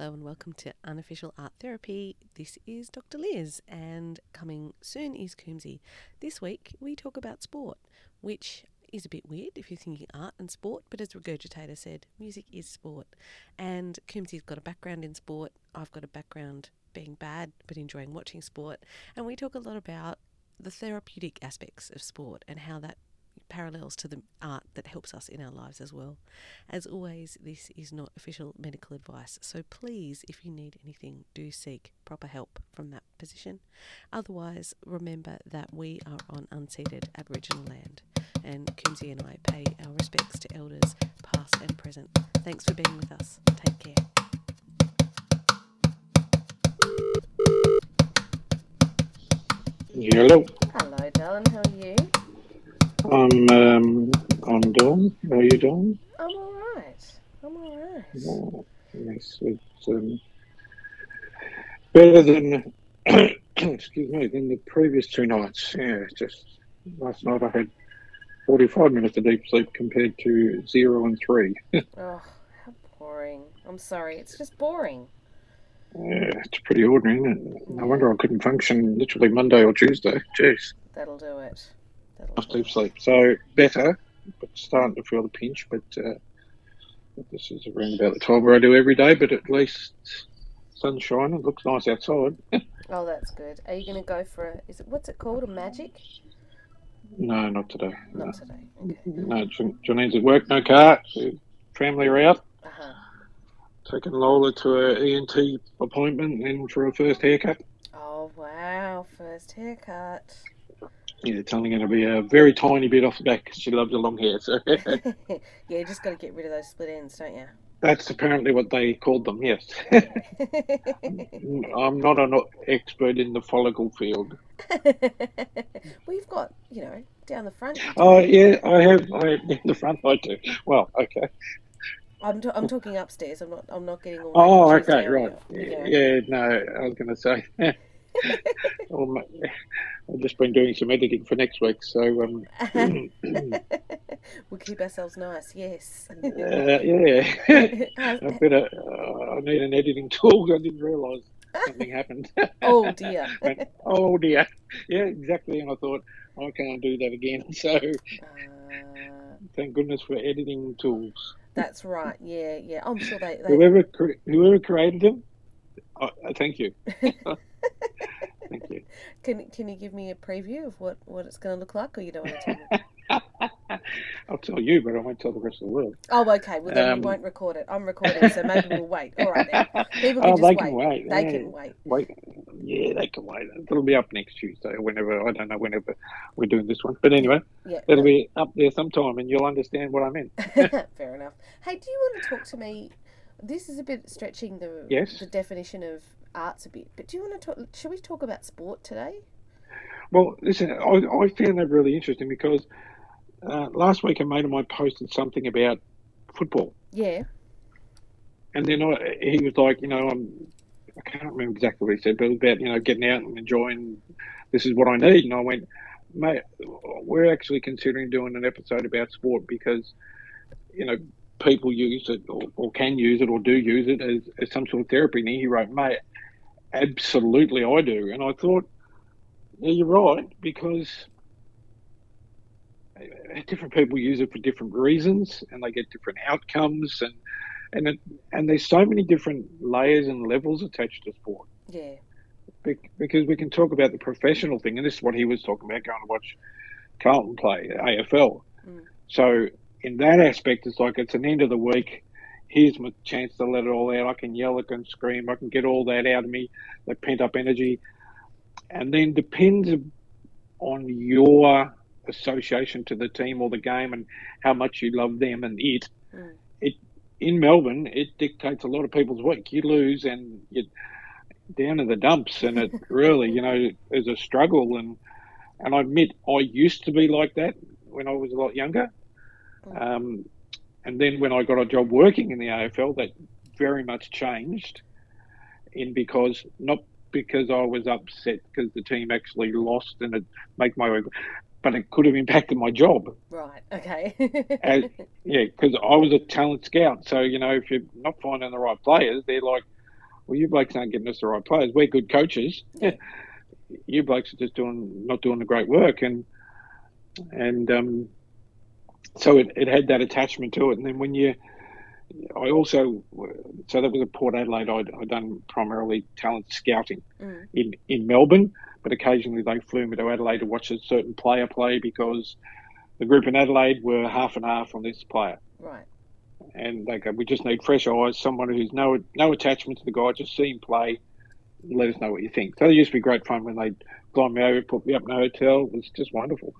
Hello and welcome to Unofficial Art Therapy. This is Dr. Liz, and coming soon is Coombesy. This week we talk about sport, which is a bit weird if you're thinking art and sport, but as Regurgitator said, music is sport. And Coombesy's got a background in sport. I've got a background being bad but enjoying watching sport. And we talk a lot about the therapeutic aspects of sport and how that parallels to the art that helps us in our lives as well. As always, this is not official medical advice, so please, if you need anything, do seek proper help from that position. Otherwise, remember that we are on unceded Aboriginal land, and Coombesy and I pay our respects to elders past and present. Thanks for being with us. Take care. Hello. Hello, darling. How are you? I'm um, I'm Dawn. How are you doing? I'm all right. I'm all right. Oh, yes, it's um, better than excuse me than the previous two nights. Yeah, just last night I had 45 minutes of deep sleep compared to zero and three. Oh, how boring. I'm sorry. It's just boring. Yeah, it's pretty ordinary. Isn't it? No wonder I couldn't function literally Monday or Tuesday. Jeez, That'll do it. Do deep sleep. So better, but starting to feel the pinch. But uh, this is around about the time where I do every day. But at least sun's shining. It looks nice outside. Oh, that's good. Are you going to go for a? Is it what's it called? A magic? No, not today. No, Not today. Okay. no Jan- Janine's at work, no car. Family are out. Uh huh. Taking Lola to her ENT appointment and for her first haircut. Oh wow! First haircut. Yeah, it's only going to be a very tiny bit off the back. she loves the long hair. So yeah, you just got to get rid of those split ends, don't you? that's apparently what they called them, yes. I'm not an expert in the follicle field. We've got you know down the front. Oh, yeah, I have. I have in the front, I do. Well, okay. I'm t- I'm talking upstairs. I'm not I'm not getting all. Oh, mac and cheese okay, right. here. Yeah, no, I was going to say. I've just been doing some editing for next week, so um, we'll keep ourselves nice. Yes. uh, yeah, I better. Uh, I need an editing tool. I didn't realise something happened. oh dear. Went, oh dear, yeah, exactly. And I thought I can't do that again. So Uh, thank goodness for editing tools. that's right. Yeah, yeah. I'm sure they. they Whoever cre- whoever created them, uh, thank you. Thank you. can can you give me a preview of what, what it's going to look like, or you don't want to tell me? I'll tell you, but I won't tell the rest of the world. Oh, okay. Well, then Um, we won't record it. I'm recording, so maybe we'll wait. All right then. People can oh, just they wait. can wait. They yeah. can wait. Wait, yeah, they can wait. It'll be up next Tuesday or whenever. I don't know whenever we're doing this one, but anyway, Yeah. it'll be up there sometime, and you'll understand what I meant. Fair enough. Hey, do you want to talk to me? This is a bit stretching the Yes. the definition of arts a bit, but do you want to talk? Should we talk about sport today? Well, listen, I, I found that really interesting because uh, last week a mate of mine posted something about football, Yeah. and then I, he was like, you know, I'm, I can't remember exactly what he said, but it was about you know getting out and enjoying. This is what I need, and I went, mate, we're actually considering doing an episode about sport because, you know, people use it or, or can use it or do use it as, as some sort of therapy. And he wrote, mate, absolutely I do, and I thought, yeah, you're right because uh, different people use it for different reasons and they get different outcomes and and it, and there's so many different layers and levels attached to sport Yeah. Bec- because we can talk about the professional thing and this is what he was talking about going to watch Carlton play AFL Mm. so in that aspect it's like it's an end of the week here's my chance to let it all out I can yell I can scream I can get all that out of me that pent up energy and then depends on your association to the team or the game and how much you love them and it. Mm. It in Melbourne, it dictates a lot of people's week. You lose and you're down in the dumps, and it really, you know, is a struggle. And and I admit, I used to be like that when I was a lot younger. Mm. Um, and then when I got a job working in the AFL, that very much changed. In because not because I was upset because the team actually lost and it make my way but it could have impacted my job. Right. Okay. As, yeah, because I was a talent scout. So you know, if you're not finding the right players, they're like, well, you blokes aren't getting us the right players. We're good coaches. Yeah. you blokes are just doing not doing the great work, and and um, so it, it had that attachment to it. And then when you, I also, so that was at Port Adelaide. I'd, I'd done primarily talent scouting Mm. in in Melbourne, but occasionally they flew me to Adelaide to watch a certain player play because the group in Adelaide were half and half on this player Right. and they go, we just need fresh eyes, someone who's no no attachment to the guy, just see him play, let us know what you think. So it used to be great fun when they'd fly me over, put me up in a hotel. It was just wonderful.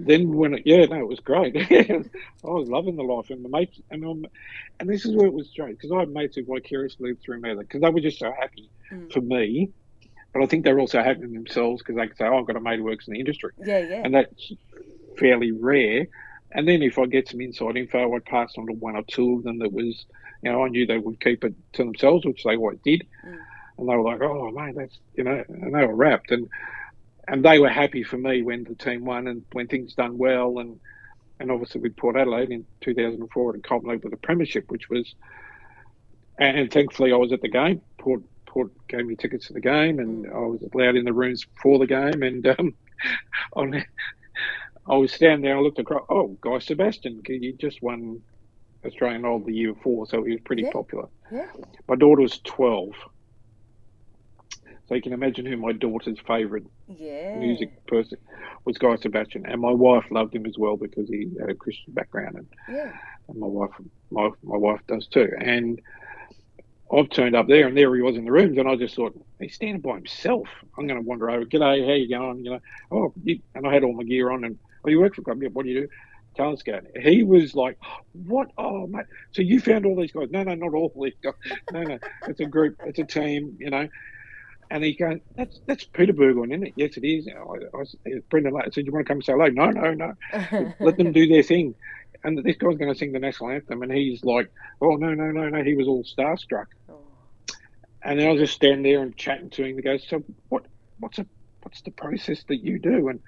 Then when it, yeah, no, it was great. I was loving the life and the mates, and um, and this is where it was strange because I had mates who vicariously lived through me because they were just so happy Mm. for me, but I think they're also happy in themselves because they can say, "Oh, I've got a mate who works in the industry." Yeah, yeah. and that's fairly rare. And then if I get some inside info, I'd pass on to one or two of them that was, you know, I knew they would keep it to themselves, which they always did. Mm. And they were like, "Oh, mate, that's you know," and they were wrapped, and and they were happy for me when the team won and when things done well, and and obviously with Port Adelaide in 2004 and culminated with the premiership, which was, and, thankfully I was at the game. Port Port gave me tickets to the game, and I was allowed in the rooms for the game, and um, on. I was standing there. I looked across. Oh, Guy Sebastian, he just won Australian Idol the year before, so he was pretty Yeah. popular. Yeah. My daughter was twelve, so you can imagine who my daughter's favourite Yeah. music person was Guy Sebastian, and my wife loved him as well because he had a Christian background, and, Yeah. and my wife, my my wife does too. And I've turned up there, and there he was in the rooms, and I just thought he's standing by himself. I'm going to wander over. G'day, how you going? You know, oh, you, and I had all my gear on, and oh, you work for a club? Yeah, what do you do? Talent scout. He was like, "What? Oh, mate! So you found all these guys? No, no, not all these guys. No, no, it's a group, it's a team, you know." And he goes, "That's that's Peter Burgoyne, isn't it? Yes, it is." I, I, Brendan I said, "You want to come say hello?" No, no, no. Let them do their thing. And this guy's going to sing the national anthem, and he's like, "Oh no, no, no, no!" He was all starstruck. Oh, And then I was just standing there and chatting to him. He goes, "So what? What's a what's the process that you do?" And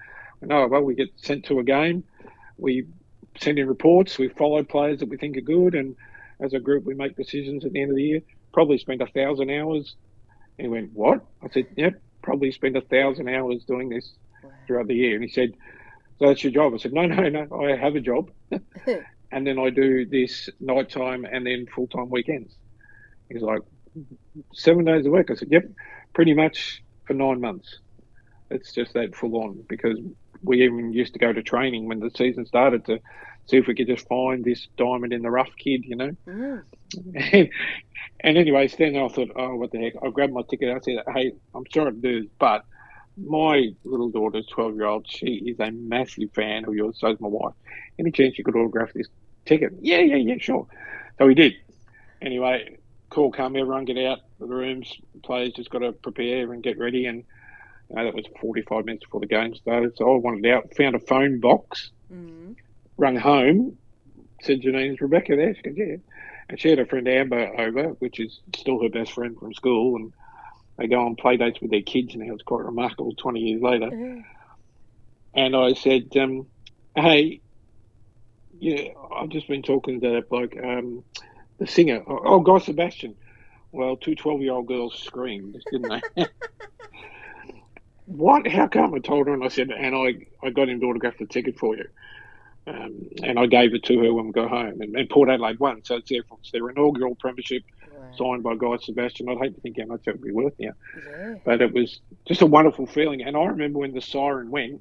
no, oh, well, we get sent to a game, we send in reports, we follow players that we think are good, and as a group, we make decisions at the end of the year. Probably spend a thousand hours. He went, "What?" I said, "Yep, probably spend a thousand hours doing this wow. throughout the year." And he said, "So that's your job?" I said, "No, no, no. I have a job, and then I do this nighttime and then full time weekends." He's like, seven days a week. I said, yep, pretty much for nine months. It's just that full on because we even used to go to training when the season started to see if we could just find this diamond in the rough kid, you know. Mm. And, and anyways, then I thought, oh, what the heck? I grabbed my ticket. I said, hey, I'm sorry to do this, but my little daughter's 12 year old. She is a massive fan of yours. So is my wife. Any chance you could autograph this ticket? Yeah, yeah, yeah, sure. So he did. Anyway, call come, everyone get out of the rooms. Players just got to prepare and get ready. And you know, that was 45 minutes before the game started. So I wanted out, found a phone box, Mm. Rung home, said, Janine's Rebecca there? She goes, yeah. And she had her friend Amber over, which is still her best friend from school. And they go on play dates with their kids now. It's quite remarkable 20 years later. And I said, um, hey, yeah, I've just been talking to that bloke, um, the singer. Oh, oh, Guy Sebastian. Well, two 12 year old girls screamed, didn't they? what? How come? I told her, and I said, and I, I got him to autograph the ticket for you. Um, and I gave it to her when we got home. And, and Port Adelaide won, so it's their, it's their inaugural premiership Wow. signed by Guy Sebastian. I'd hate to think how much that would be worth now. Yeah. But it was just a wonderful feeling. And I remember when the siren went,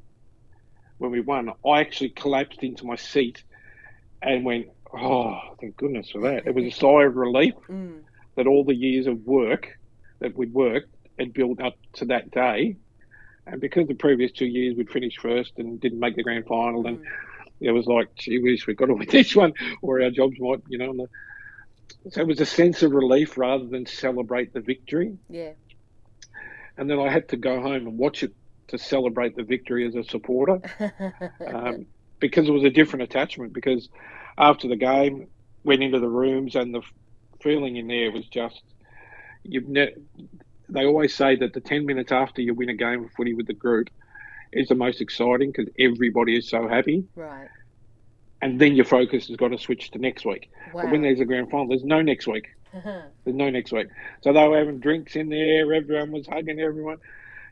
when we won, I actually collapsed into my seat and went, oh, thank goodness for that. It was a sigh of relief Mm. that all the years of work that we'd worked had built up to that day. And because the previous two years we'd finished first and didn't make the grand final, and Mm. It was like, gee whiz, we've got to win this one, or our jobs might, you know. So it was a sense of relief rather than celebrate the victory. Yeah. And then I had to go home and watch it to celebrate the victory as a supporter um, because it was a different attachment. Because after the game, went into the rooms and the feeling in there was just you've ne- they always say that the 10 minutes after you win a game of footy with the group is the most exciting because everybody is so happy right. and then your focus has got to switch to next week Wow. but when there's a grand final there's no next week There's no next week. So they were having drinks in there. Everyone was hugging everyone.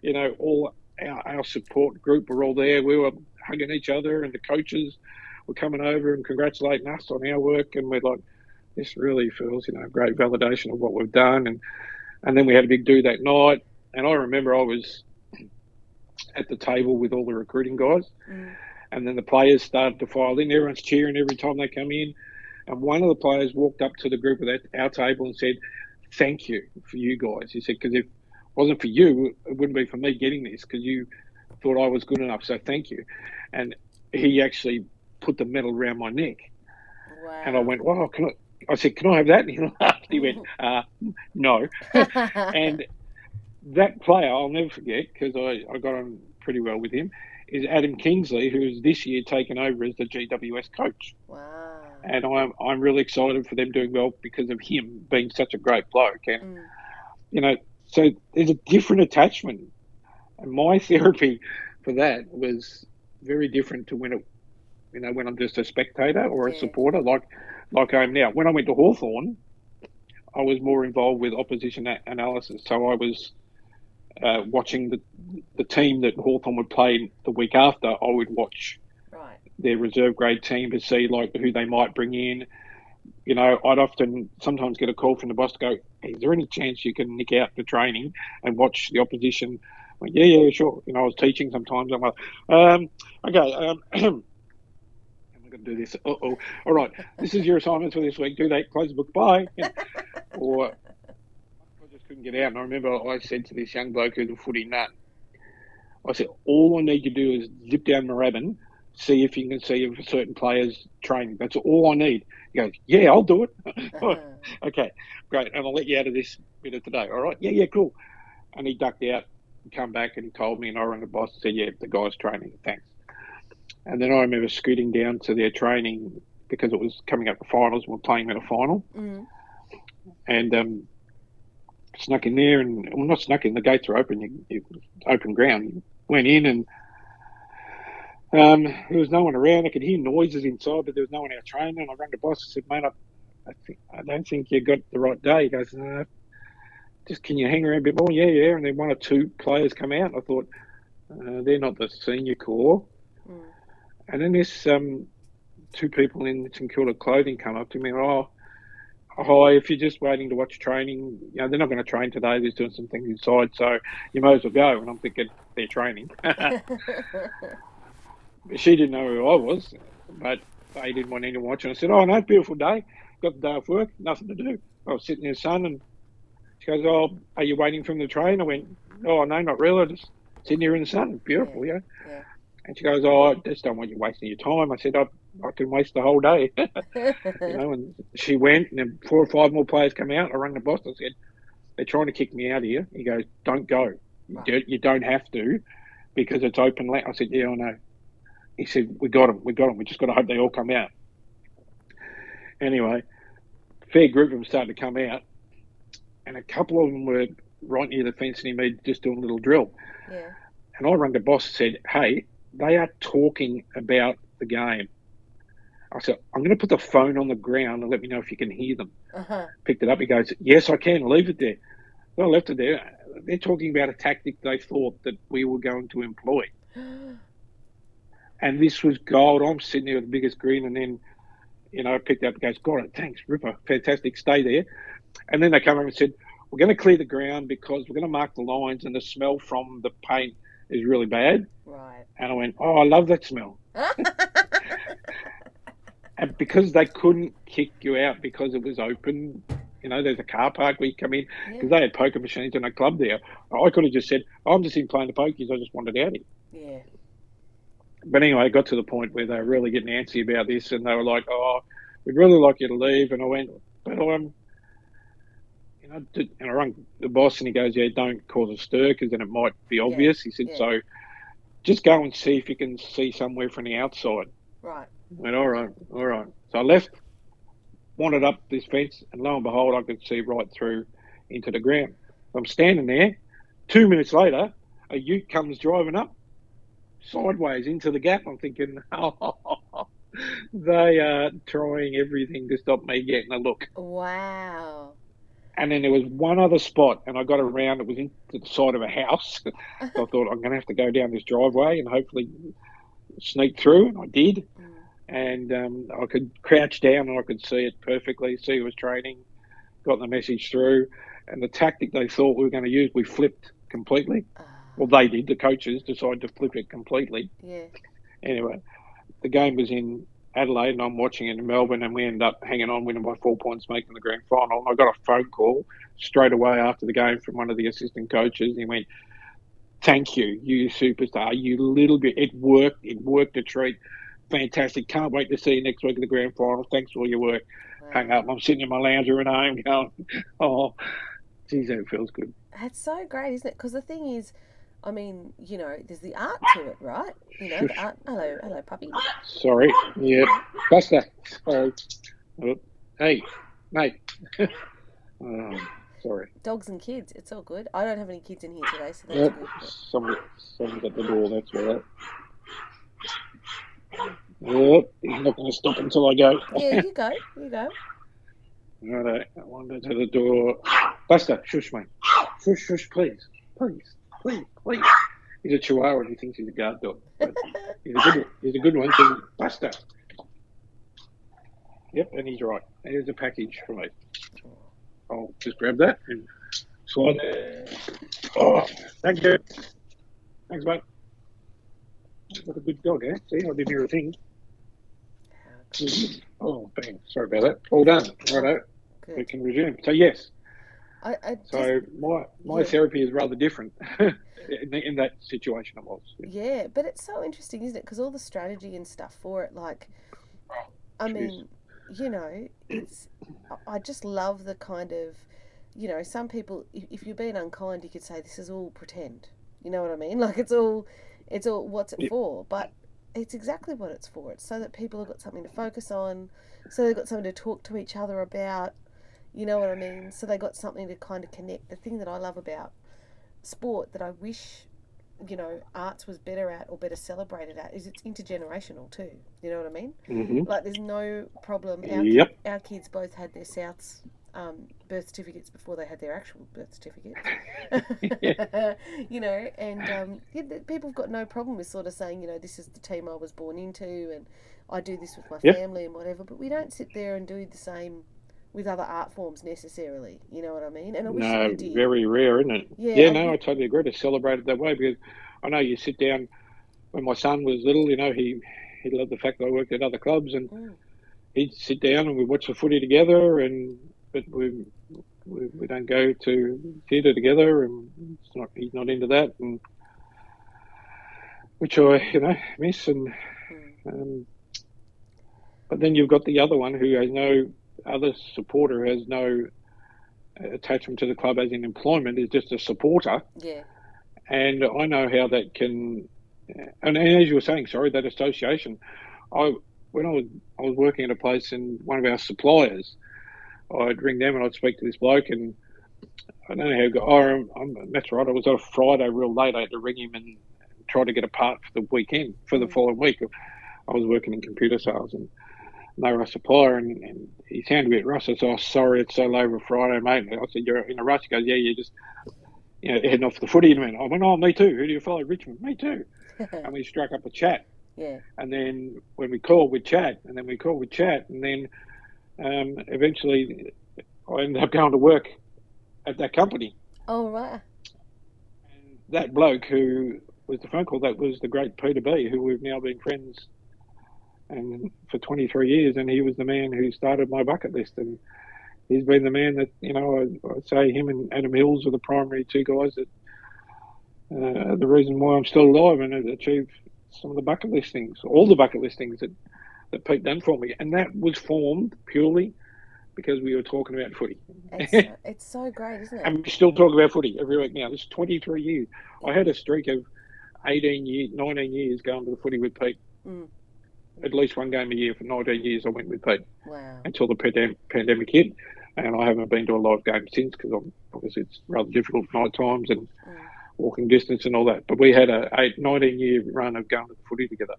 You know, all our, our support group were all there. We were hugging each other, and the coaches were coming over and congratulating us on our work. And we're like, this really feels, you know, great validation of what we've done. And and then we had a big do that night. And I remember I was at the table with all the recruiting guys. Mm. And then the players started to file in. Everyone's cheering every time they come in. And one of the players walked up to the group at our table and said, Thank you for you guys. He said, Because if it wasn't for you, it wouldn't be for me getting this because you thought I was good enough. So thank you. And he actually put the medal around my neck. Wow. And I went, Wow, can I? I said, "Can I have that?" And he laughed. He went, uh, "No." and that player, I'll never forget because I, I got on pretty well with him. Is Adam Kingsley, who's this year taken over as the GWS coach. Wow. And I'm I'm really excited for them doing well because of him being such a great bloke. And mm. you know, so there's a different attachment. And my therapy for that was very different to when it, you know, when I'm just a spectator or a yeah. supporter. Like like I am now. When I went to Hawthorn, I was more involved with opposition analysis. So I was uh, watching the the team that Hawthorn would play the week after. I would watch right. their reserve grade team to see like who they might bring in. You know, I'd often sometimes get a call from the boss to go, "Is there any chance you can nick out the training and watch the opposition?" I went, yeah, yeah, sure. You know, I was teaching sometimes. I'm like, um, okay. Um, am I going to do this. Uh oh. All right. This is your assignments for this week. Do that. Close the book. Bye. or I just couldn't get out. And I remember I said to this young bloke who's a footy nut, I said, all I need to do is zip down Moorabbin, see if you can see if a certain player's training. That's all I need. He goes, yeah, I'll do it. okay, great. And I'll let you out of this bit of today. All right. Yeah, yeah, cool. And he ducked out and come back and he told me and I rang the boss and said, yeah, the guy's training. Thanks. And then I remember scooting down to their training because it was coming up the finals. We are playing in a final, mm. and um, snuck in there, and well, not snuck in. The gates were open. You, you open ground. You went in, and um, there was no one around. I could hear noises inside, but there was no one out training. And I rang the boss. and said, "Mate, I, I, think, I don't think you got the right day." He goes, "No, just can you hang around a bit more?" Yeah, yeah. And then one or two players come out. I thought uh, they're not the senior core. Mm. And then this um, two people in St Kilda clothing come up to me. Oh, hi! If you're just waiting to watch training, you know they're not going to train today. They're doing some things inside, so you might as well go. And I'm thinking they're training. she didn't know who I was, but they didn't want anyone watching. I said, "Oh no, beautiful day. Got the day off work, nothing to do." I was sitting in the sun, and she goes, "Oh, are you waiting for the train?" I went, "Oh no, not really. I'm Just sitting here in the sun. Beautiful, yeah." yeah. And she goes, "Oh, I just don't want you wasting your time." I said, "I, I can waste the whole day." you know, and she went, and then four or five more players come out. I rang the boss. I said, "They're trying to kick me out of here." He goes, "Don't go. You, do, you don't have to, because it's open land." I said, "Yeah, I know." He said, "We got them. We got them. We just got to hope they all come out." Anyway, fair group of them started to come out, and a couple of them were right near the fence and he me just doing a little drill. Yeah. And I rang the boss and said, "Hey, they are talking about the game. I said, I'm going to put the phone on the ground and let me know if you can hear them. Uh-huh. Picked it up. He goes, Yes, I can. Leave it there. Well, I left it there. They're talking about a tactic they thought that we were going to employ. and this was gold. I'm sitting there with the biggest grin. And then, you know, I picked up and goes, Got it. Thanks, Ripper. Fantastic. Stay there. And then they come over and said, We're going to clear the ground because we're going to mark the lines and the smell from the paint is really bad. Right. And I went, oh, I love that smell. and because they couldn't kick you out because it was open, you know, there's a car park where you come in because yeah. they had poker machines and a club there. I could have just said, oh, I'm just in playing the pokies. I just wanted out here. Yeah. But anyway, I got to the point where they were really getting antsy about this, and they were like, "Oh, we'd really like you to leave." And I went, "But I'm you know, and I rang the boss and he goes, yeah, don't cause a stir because then it might be obvious. Yeah, he said, yeah. so just go and see if you can see somewhere from the outside. Right. I went, all right, all right. So I left, wandered up this fence, and lo and behold, I could see right through into the ground. I'm standing there. Two minutes later, a ute comes driving up sideways into the gap. I'm thinking, oh, they are trying everything to stop me getting a look. Wow. And then there was one other spot, and I got around. It was into the side of a house. so I thought I'm going to have to go down this driveway and hopefully sneak through, and I did. And um, I could crouch down and I could see it perfectly. See who was training, got the message through, and the tactic they thought we were going to use, we flipped completely. Ah, Well, they did. The coaches decided to flip it completely. yeah. Anyway, the game was in Adelaide, and I'm watching it in Melbourne, and we end up hanging on, winning by four points, making the grand final. And I got a phone call straight away after the game from one of the assistant coaches. He went, "Thank you, you superstar. You little bit. It worked. It worked a treat. Fantastic. Can't wait to see you next week at the grand final. Thanks for all your work." Wow. Hang up. I'm sitting in my lounge room at home, going, "Oh, geez, that feels good." That's so great, isn't it? Because the thing is, I mean, you know, there's the art to it, right? You know, the art. Hello, hello, puppy. Sorry. Yeah. Buster. Sorry. Oh, Hey, mate. um, sorry. Dogs and kids. It's all good. I don't have any kids in here today, so that's Yep. good. Someone, someone's at the door. That's all right. Yep. He's not going to stop until I go. Yeah, you go. You go. Righto. I wander to the door. Buster, shush, mate. Shush, shush, please. Please. Please. Please. He's a chihuahua and he thinks he's a guard dog. But he's a good one. He's a good one. So Buster. Yep, and he's right. Here's a package for me. I'll just grab that and slide it. Oh, thank you. Thanks, mate. What a good dog, eh? See, I didn't hear a thing. Oh, bang. Sorry about that. All done. Righto. We can resume. So, yes. I, I just, So, my my Yeah. therapy is rather different in, in that situation I was. yeah, but it's so interesting, isn't it? Because all the strategy and stuff for it, like, I Jeez. mean, you know, it's. I- I just love the kind of, you know, some people, if, if you're being unkind, you could say this is all pretend. You know what I mean? Like it's all, it's all. What's it for? But it's exactly what it's for. It's so that people have got something to focus on, so they've got something to talk to each other about. You know what I mean? So they got something to kind of connect. The thing that I love about sport that I wish, you know, arts was better at or better celebrated at is it's intergenerational too. You know what I mean? hmm Like there's no problem. Our, Yep. our kids both had their Souths um, birth certificates before they had their actual birth certificates. you know, and um, yeah, people have got no problem with sort of saying, you know, this is the team I was born into, and I do this with my Yep. family and whatever. But we don't sit there and do the same with other art forms necessarily. You know what I mean? And I wish No, very rare, isn't it? Yeah, Yeah, I no, I totally agree to celebrate it that way because I know you sit down when my son was little, you know, he he loved the fact that I worked at other clubs and Mm. he'd sit down and we'd watch the footy together and but we we, we don't go to theatre together and it's not he's not into that and which I you know miss and Mm. um, but then you've got the other one who has no other supporter has no attachment to the club as in employment is just a supporter Yeah. and I know how that can. And, and as you were saying, sorry, that association. I when I was I was working at a place and one of our suppliers, I'd ring them and I'd speak to this bloke and I don't know how. it got- Oh, I'm, I'm, that's right. I was on a Friday real late. I had to ring him and try to get a part for the weekend for the Mm. following week. I was working in computer sales and they were a supplier and, and he sounded a bit rusty. So I was sorry it's so late for Friday, mate. And I said, You're in a rush. He goes, Yeah, you're just you know, heading off the footy. And I went, I went, Oh, me too. Who do you follow? Richmond. Me too. And we struck up a chat. yeah. And then when we called, we chat. And then we called, we chat. And then um, eventually I ended up going to work at that company. Oh right. And that bloke who was the phone call, that was the great Peter B, who we've now been friends and for 23 years. And he was the man who started my bucket list. And he's been the man that, you know, I, I'd say him and Adam Hills are the primary two guys that uh, the reason why I'm still alive and have achieved some of the bucket list things, all the bucket list things that, that Pete done for me. And that was formed purely because we were talking about footy. It's, so- it's so great, isn't it? And we still talk about footy every week now. This is 23 years. I had a streak of 18 years, 19 years going to the footy with Pete. Mm. At least one game a year for 19 years I went with Pete Wow. until the pandem- pandemic hit. And I haven't been to a live game since because obviously it's rather difficult night times and Mm. walking distance and all that. But we had a eight, 19 year run of going to the footy together.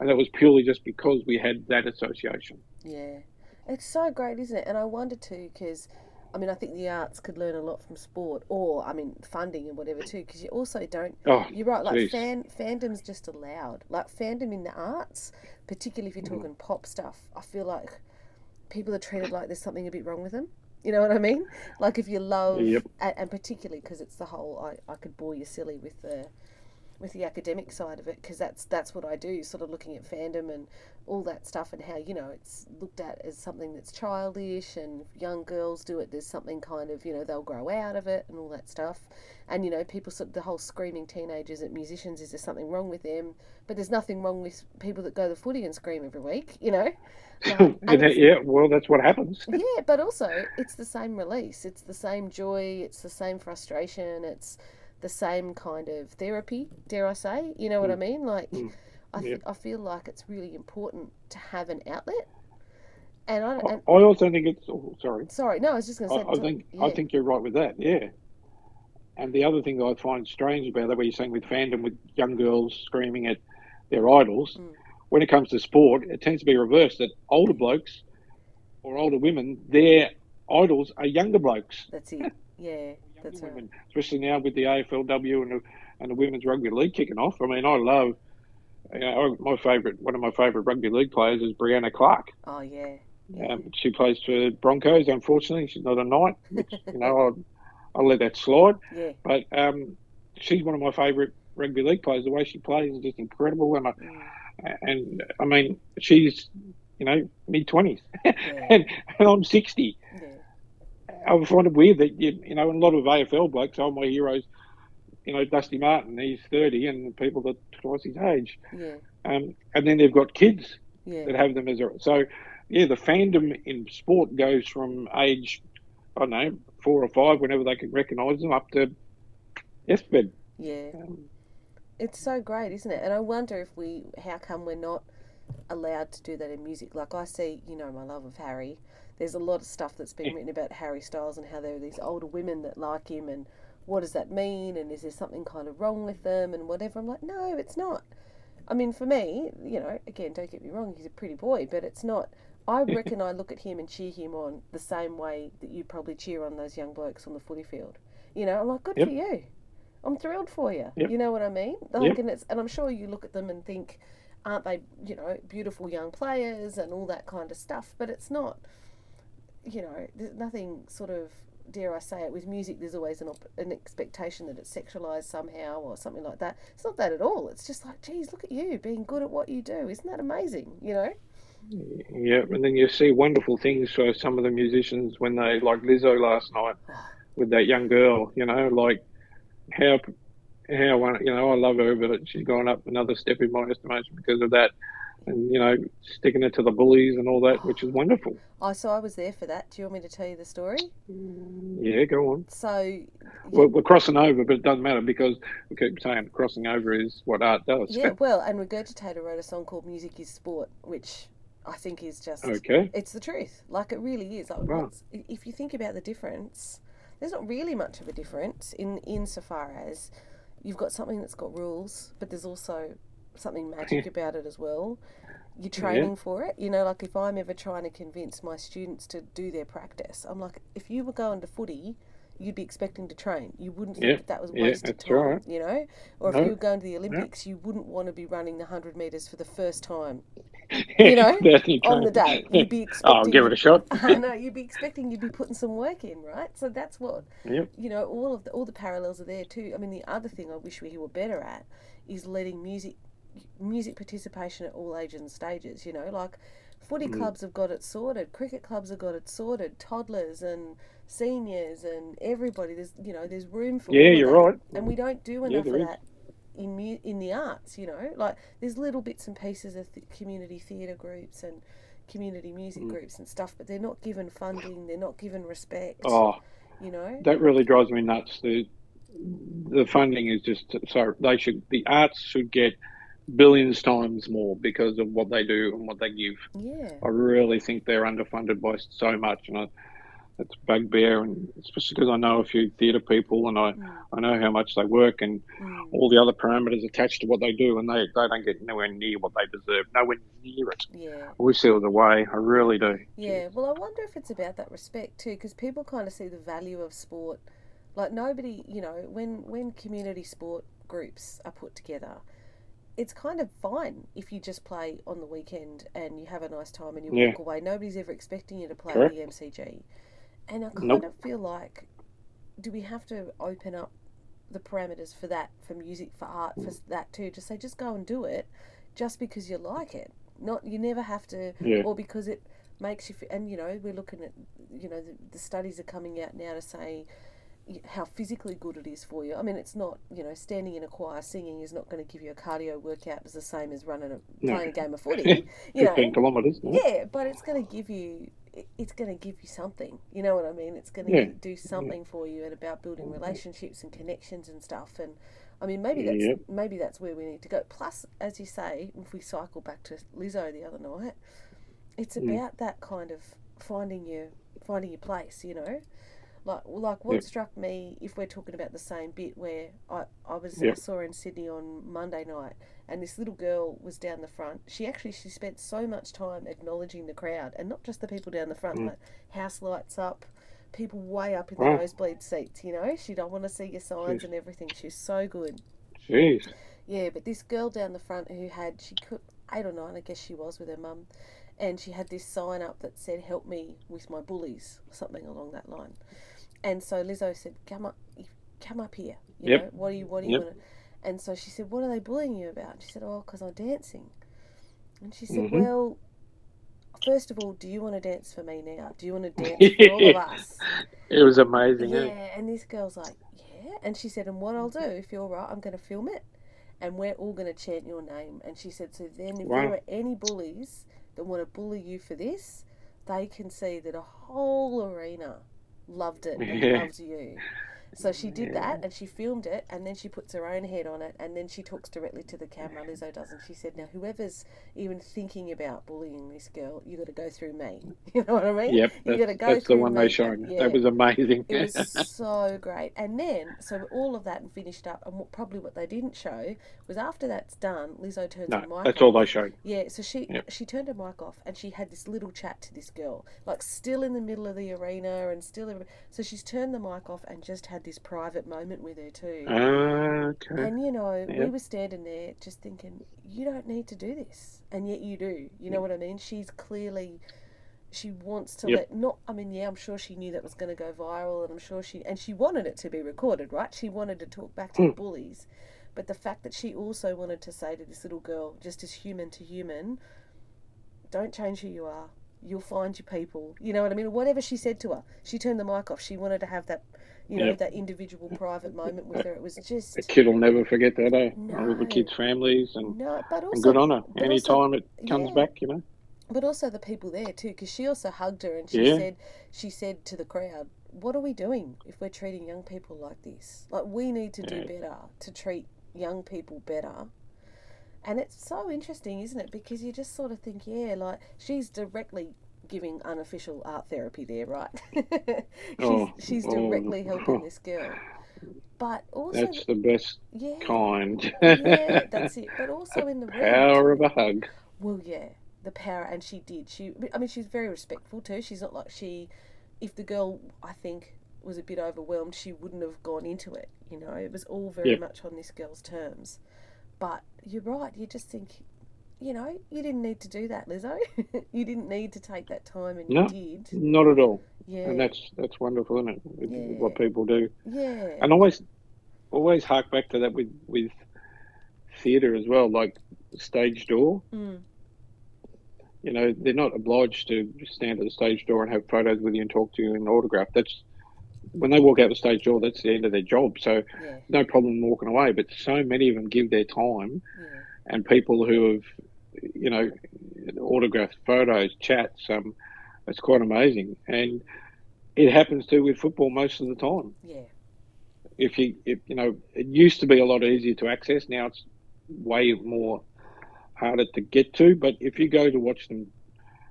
And that was purely just because we had that association. Yeah, it's so great, isn't it? And I wonder too, because I mean, I think the arts could learn a lot from sport, or I mean, funding and whatever too, because you also don't. Oh, You're right. Like geez. fan fandom's just allowed. Like fandom in the arts, particularly if you're Mm. talking pop stuff. I feel like people are treated like there's something a bit wrong with them. You know what I mean? Like if you love, Yep. and, and particularly because it's the whole. I, I could bore you silly with the with the academic side of it because that's that's what I do. Sort of looking at fandom and all that stuff and how you know it's looked at as something that's childish and young girls do it there's something kind of you know they'll grow out of it and all that stuff and you know people sort of the whole screaming teenagers at musicians is there something wrong with them but there's nothing wrong with people that go to the footy and scream every week you know And yeah, well, that's what happens. yeah, but also it's the same release. It's the same joy. It's the same frustration. It's the same kind of therapy. Dare I say? You know what I mean? Like, Mm. I th- Yep. I feel like it's really important to have an outlet. And I I and I also think it's. Oh, sorry. sorry, no, I was just going to say. I think I think you're right with that. Yeah. And the other thing that I find strange about that, what you're saying with fandom, with young girls screaming at their idols, Mm. when it comes to sport, it tends to be reversed. That older blokes or older women, their idols are younger blokes. That's it. Yeah, that's right. women, especially now with the AFLW and the, and the women's rugby league kicking off. I mean, I love. You know, my favourite, one of my favourite rugby league players is Brianna Clark. Oh yeah. yeah. Um, she plays for Broncos. Unfortunately, she's not a knight. Which, you know, I'll, I'll let that slide. yeah. But um, she's one of my favourite rugby league players. The way she plays is just incredible. And I, Mm, and I mean, she's you know mid twenties, yeah. and, and I'm sixty. yeah. I find it weird that you, you know a lot of AFL blokes are my heroes. You know, Dusty Martin, he's thirty, and people that twice his age. Yeah. Um, and then they've got kids Yeah. that have them as a so. Yeah, the fandom in sport goes from age, I don't know, four or five, whenever they can recognise them, up to deathbed. Yeah. Um, It's so great, isn't it? And I wonder if we, how come we're not allowed to do that in music? Like I see, you know, my love of Harry. There's a lot of stuff that's been written about Harry Styles and how there are these older women that like him, and what does that mean? And is there something kind of wrong with them and whatever? I'm like, no, it's not. I mean, for me, you know, again, don't get me wrong, he's a pretty boy, but it's not. I reckon I look at him and cheer him on the same way that you probably cheer on those young blokes on the footy field. You know, I'm like, good Yep. for you. I'm thrilled for you. Yep. You know what I mean? Like, Yep. and it's and I'm sure you look at them and think, aren't they, you know, beautiful young players and all that kind of stuff? But it's not. You know, there's nothing sort of dare I say it with music. There's always an op- an expectation that it's sexualized somehow or something like that. It's not that at all. It's just like, geez, look at you being good at what you do. Isn't that amazing? You know? Yeah, and then you see wonderful things for some of the musicians when they, like Lizzo last night, with that young girl. You know, like how how one- you know I love her, but she's gone up another step in my estimation because of that, and you know sticking it to the bullies and all that, which is wonderful. Oh, so I was there for that. Do you want me to tell you the story? Yeah, go on. So, We're, we're crossing over, but it doesn't matter because we keep saying crossing over is what art does. yeah, well, and Regurgitator wrote a song called "Music Is Sport," which I think is just okay. it's the truth. Like it really is. Like Right. if you think about the difference, there's not really much of a difference in insofar as you've got something that's got rules, but there's also something magic about it as well. You're training for it. You know, like if I'm ever trying to convince my students to do their practice, I'm like, if you were going to footy, you'd be expecting to train. You wouldn't think Yeah, that, that was yeah, wasted time. right. You know, or if you were going to the Olympics, you wouldn't want to be running the hundred meters for the first time you know, on the day. You'd be expecting. Oh, give it a shot. I know you'd be expecting you'd be putting some work in, right? So that's what Yep. you know. All of the all the parallels are there too. I mean, the other thing I wish we were better at is letting music music participation at all ages and stages. You know, like footy Mm. clubs have got it sorted, cricket clubs have got it sorted, toddlers and seniors and everybody. There's you know there's room for Yeah, you're right. and we don't do enough there of that in mu- in the arts. You know, like there's little bits and pieces of th- community theatre groups and community music Mm. groups and stuff, but they're not given funding. They're not given respect. Oh, You know. that really drives me nuts. The the funding is just so they should the arts should get billions times more because of what they do and what they give. Yeah. I really think they're underfunded by so much, and I, a bugbear, and especially because I know a few theatre people and I, Mm. I know how much they work and Mm. all the other parameters attached to what they do, and they, they don't get nowhere near what they deserve, nowhere near it. Yeah. I wish there was a way. I really do. Yeah, well, I wonder if it's about that respect too, because people kind of see the value of sport. Like nobody, you know, when when community sport groups are put together, it's kind of fine if you just play on the weekend and you have a nice time and you Yeah. walk away. Nobody's ever expecting you to play Correct. at the MCG, and I kind Nope. of feel like, do we have to open up the parameters for that, for music, for art, for that too? Just say, just go and do it, just because you like it. Not you never have to Yeah. or because it makes you feel, and you know we're looking at you know the, the studies are coming out now to say how physically good it is for you i mean it's not you know standing in a choir singing is not going to give you a cardio workout as the same as running a No. playing a game of footy you know 15 kilometres. no? yeah but it's going to give you it's going to give you something you know what i mean it's going to Yeah. do something for you and about building relationships and connections and stuff and i mean maybe that's Yep. maybe that's where we need to go plus as you say if we cycle back to lizzo the other night it's Mm. about that kind of finding your finding your place you know like like what struck me if we're talking about the same bit where I, I was I saw in Sydney on Monday night and this little girl was down the front she actually she spent so much time acknowledging the crowd and not just the people down the front Mm. like house lights up people way up in the Wow. nosebleed seats you know she don't want to see your signs Jeez. and everything she's so good Jeez. yeah, but this girl down the front who had she could eight or nine, I guess she was with her mum, and she had this sign up that said "Help me with my bullies" or something along that line. And so Lizzo said, "Come up, come up here. You Yep. know, what do you what do you Yep. want?" to And so she said, "What are they bullying you about?" She said, "Oh, because I'm dancing." And she said, Mhm. "Well." First of all, do you want to dance for me now? Do you want to dance for all of us? It was amazing. Yeah, eh? and this girl's like, yeah. And she said, and what I'll do, if you're right, I'm going to film it. And we're all going to chant your name. And she said, so then if Wow. there are any bullies that want to bully you for this, they can see that a whole arena loved it and Yeah. loves you. So she did that and she filmed it and then she puts her own head on it and then she talks directly to the camera. Lizzo does and she said, Now whoever's even thinking about bullying this girl, you gotta go through me. You know what I mean? Yep, You that's, gotta go that's the through one me. they showed. Yeah. That was amazing. It was so great. And then, so all of that and finished up, and what, probably what they didn't show was after that's done, Lizzo turns her no, mic that's off. all they showed. Yeah, so she Yep. she turned her mic off and she had this little chat to this girl, like still in the middle of the arena and still. So she's turned the mic off and just had this private moment with her too. Ah, okay. And you know, we were standing there just thinking, you don't need to do this, and yet you do. You know what I mean? She's clearly, she wants to Yep. let not. I mean, yeah, I'm sure she knew that was going to go viral, and I'm sure she and she wanted it to be recorded, right? She wanted to talk back to the Mm. bullies, but the fact that she also wanted to say to this little girl, just as human to human, don't change who you are. You'll find your people. You know what I mean? Whatever she said to her, she turned the mic off. She wanted to have that, you know, Yep. that individual private moment with her. It was just The kid will never forget that, eh? All the kids' families and, no, but and good on her. but Anytime it comes yeah. back, you know. but also the people there too, because she also hugged her and she Yeah. said she said to the crowd, "What are we doing if we're treating young people like this? Like we need to do better to treat young people better." And it's so interesting, isn't it? Because you just sort of think, yeah, like she's directly giving unofficial art therapy there, right? she's Oh, she's oh. directly helping this girl. But also, That's the best yeah, kind. yeah, that's it. But also in the Power too. of a hug. Well, yeah, the power, and she did. She, I mean, she's very respectful too. She's not like she. If the girl, I think, was a bit overwhelmed, she wouldn't have gone into it. You know, it was all very Yep. much on this girl's terms. But you're right. You just think, you know, you didn't need to do that, Lizzo. you didn't need to take that time, and No. you did. Not at all. Yeah, And that's that's wonderful, isn't it? Yeah. What people do. yeah, And always always hark back to that with, with theatre as well, like the stage door. mm, You know, they're not obliged to stand at the stage door and have photos with you and talk to you and autograph. That's when they walk out the stage door, that's the end of their job. So yeah, no problem walking away. But so many of them give their time yeah, and people who have, you know, autographed photos, chats. Um, it's quite amazing, and it happens too with football most of the time. yeah, If you, if, you know, it used to be a lot easier to access. Now it's way more harder to get to. But if you go to watch them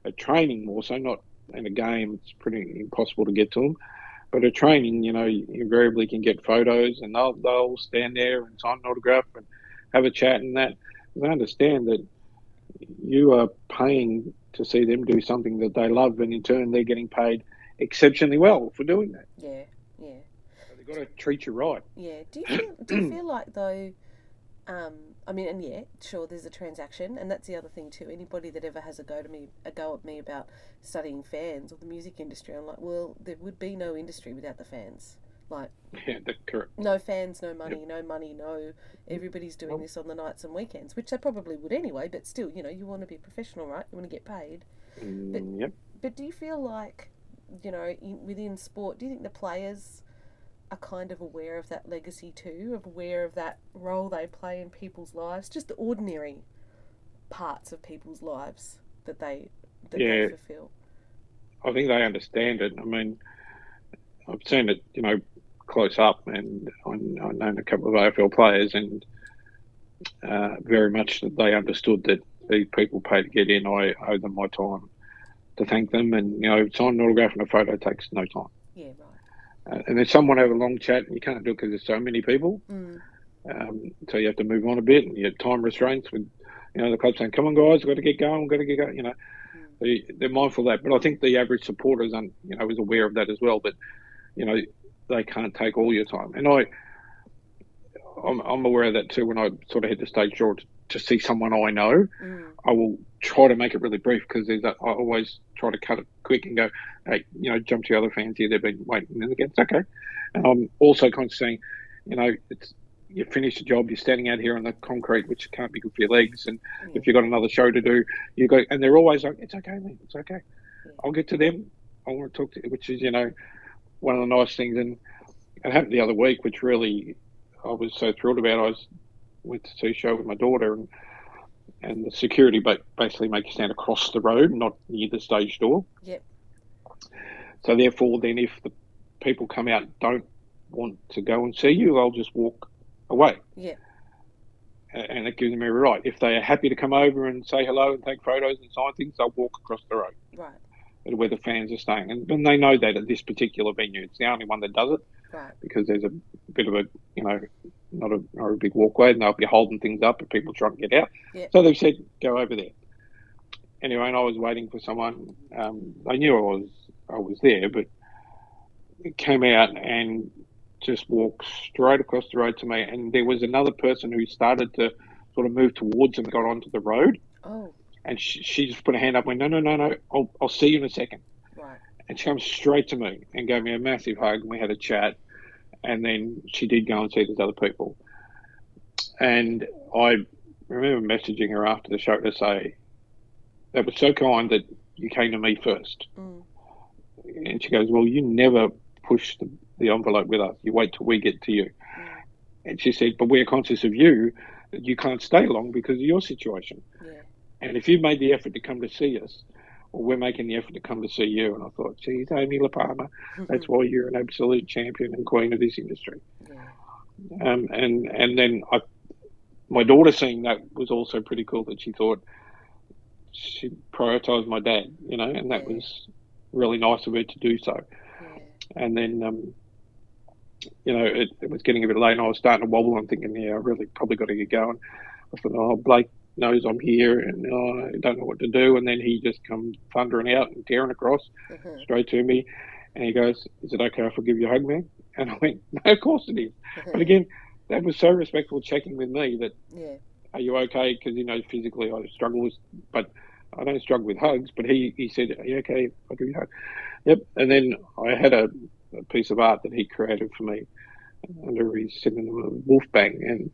at training more, so not in a game, it's pretty impossible to get to them. But at training, you know, you invariably can get photos, and they'll they'll stand there and sign an autograph and have a chat and that. They understand that you are paying to see them do something that they love, and in turn, they're getting paid exceptionally well for doing that. Yeah, yeah. So they've got to treat you right. Yeah. Do you feel, do you feel like though? Um, I mean, and yeah, sure, there's a transaction, and that's the other thing too. Anybody that ever has a go to me, a go at me about studying fans or the music industry, I'm like, well, there would be no industry without the fans. Like, Yeah, correct. no fans, no money, no money, no. Everybody's doing this on the nights and weekends, which they probably would anyway. But still, you know, you want to be professional, right? You want to get paid. Mm, yep. But do you feel like, you know, in, within sport, do you think the players are kind of aware of that legacy too, of aware of that role they play in people's lives, just the ordinary parts of people's lives that they that Yeah. they fulfil? I think they understand it. I mean, I've seen it, you know, close up, and I- I've known a couple of AFL players, and uh, very much that they understood that these people pay to get in. I owe them my time to thank them, and you know, sign an autograph and a photo takes no time. Yeah, right. Uh, and then someone have a long chat, and you can't do it because there's so many people. Mm, Um, so you have to move on a bit, and you have time restraints with, you know, the club saying, "Come on, guys, we've got to get going, we've got to get going." You know, they, they're mindful of that. But I think the average supporter is, you know, is aware of that as well. But you know, they can't take all your time, and I, I'm, I'm aware of that too. When I sort of hit the stage door to, to see someone I know, mm, I will try to make it really brief because there's a, I always try to cut it quick and go, hey, you know, jump to the other fans here. They've been waiting, and again, it's okay. And I'm also kind of saying, you know, it's you finish the job, you're standing out here on the concrete, which can't be good for your legs, and yeah, if you've got another show to do, you go, and they're always like, it's okay, mate, it's okay. I'll get to them. I want to talk to, you, which is, you know, one of the nice things, and it happened the other week, which really I was so thrilled about. I was went to see a show with my daughter, and and the security ba- basically make you stand across the road, not near the stage door. Yep. So therefore, then if the people come out and don't want to go and see you, they'll just walk away. Yeah. And it gives them every right. If they are happy to come over and say hello and take photos and sign things, they'll walk across the road right, where the fans are staying. And, and they know that at this particular venue. It's the only one that does it right. because there's a bit of a, you know, not a, not a big walkway and they'll be holding things up and people trying to get out. Yeah. So they've said, go over there. Anyway, and I was waiting for someone. Um, they knew I was I was there, but it came out and just walked straight across the road to me. And there was another person who started to sort of move towards and got onto the road. Oh, And she, she just put her hand up and went, no, no, no, no, I'll, I'll see you in a second. right. And she comes straight to me and gave me a massive hug. And we had a chat. And then she did go and see these other people. And I remember messaging her after the show to say, that was so kind that you came to me first. Mm, And she goes, well, you never push the, the envelope with us. You wait till we get to you. mm, And she said, but we're conscious of you, you can't stay long because of your situation. yeah. And if you've made the effort to come to see us, well, we're making the effort to come to see you. And I thought, geez, Amy Lehpamer, that's why you're an absolute champion and queen of this industry. yeah. Um, and and then I, my daughter seeing that was also pretty cool. That she thought she prioritised my dad, you know, and that Yeah. was really nice of her to do so. yeah. And then, um, you know, it, it was getting a bit late, and I was starting to wobble. I'm thinking, yeah, I really probably got to get going. I thought, oh, Blake knows I'm here, and I don't know what to do. And then he just comes thundering out and tearing across Mhm, straight to me, and he goes, "Is it okay if I give you a hug, man?" And I went, "No, of course it is." But mhm. again, that was so respectful, checking with me that, yeah. "Are you okay?" Because you know, physically I struggle with, but I don't struggle with hugs. But he he said, "Are you okay? if I give you a hug." Yep. And then I had a, a piece of art that he created for me under his synonym Wolf Bang, and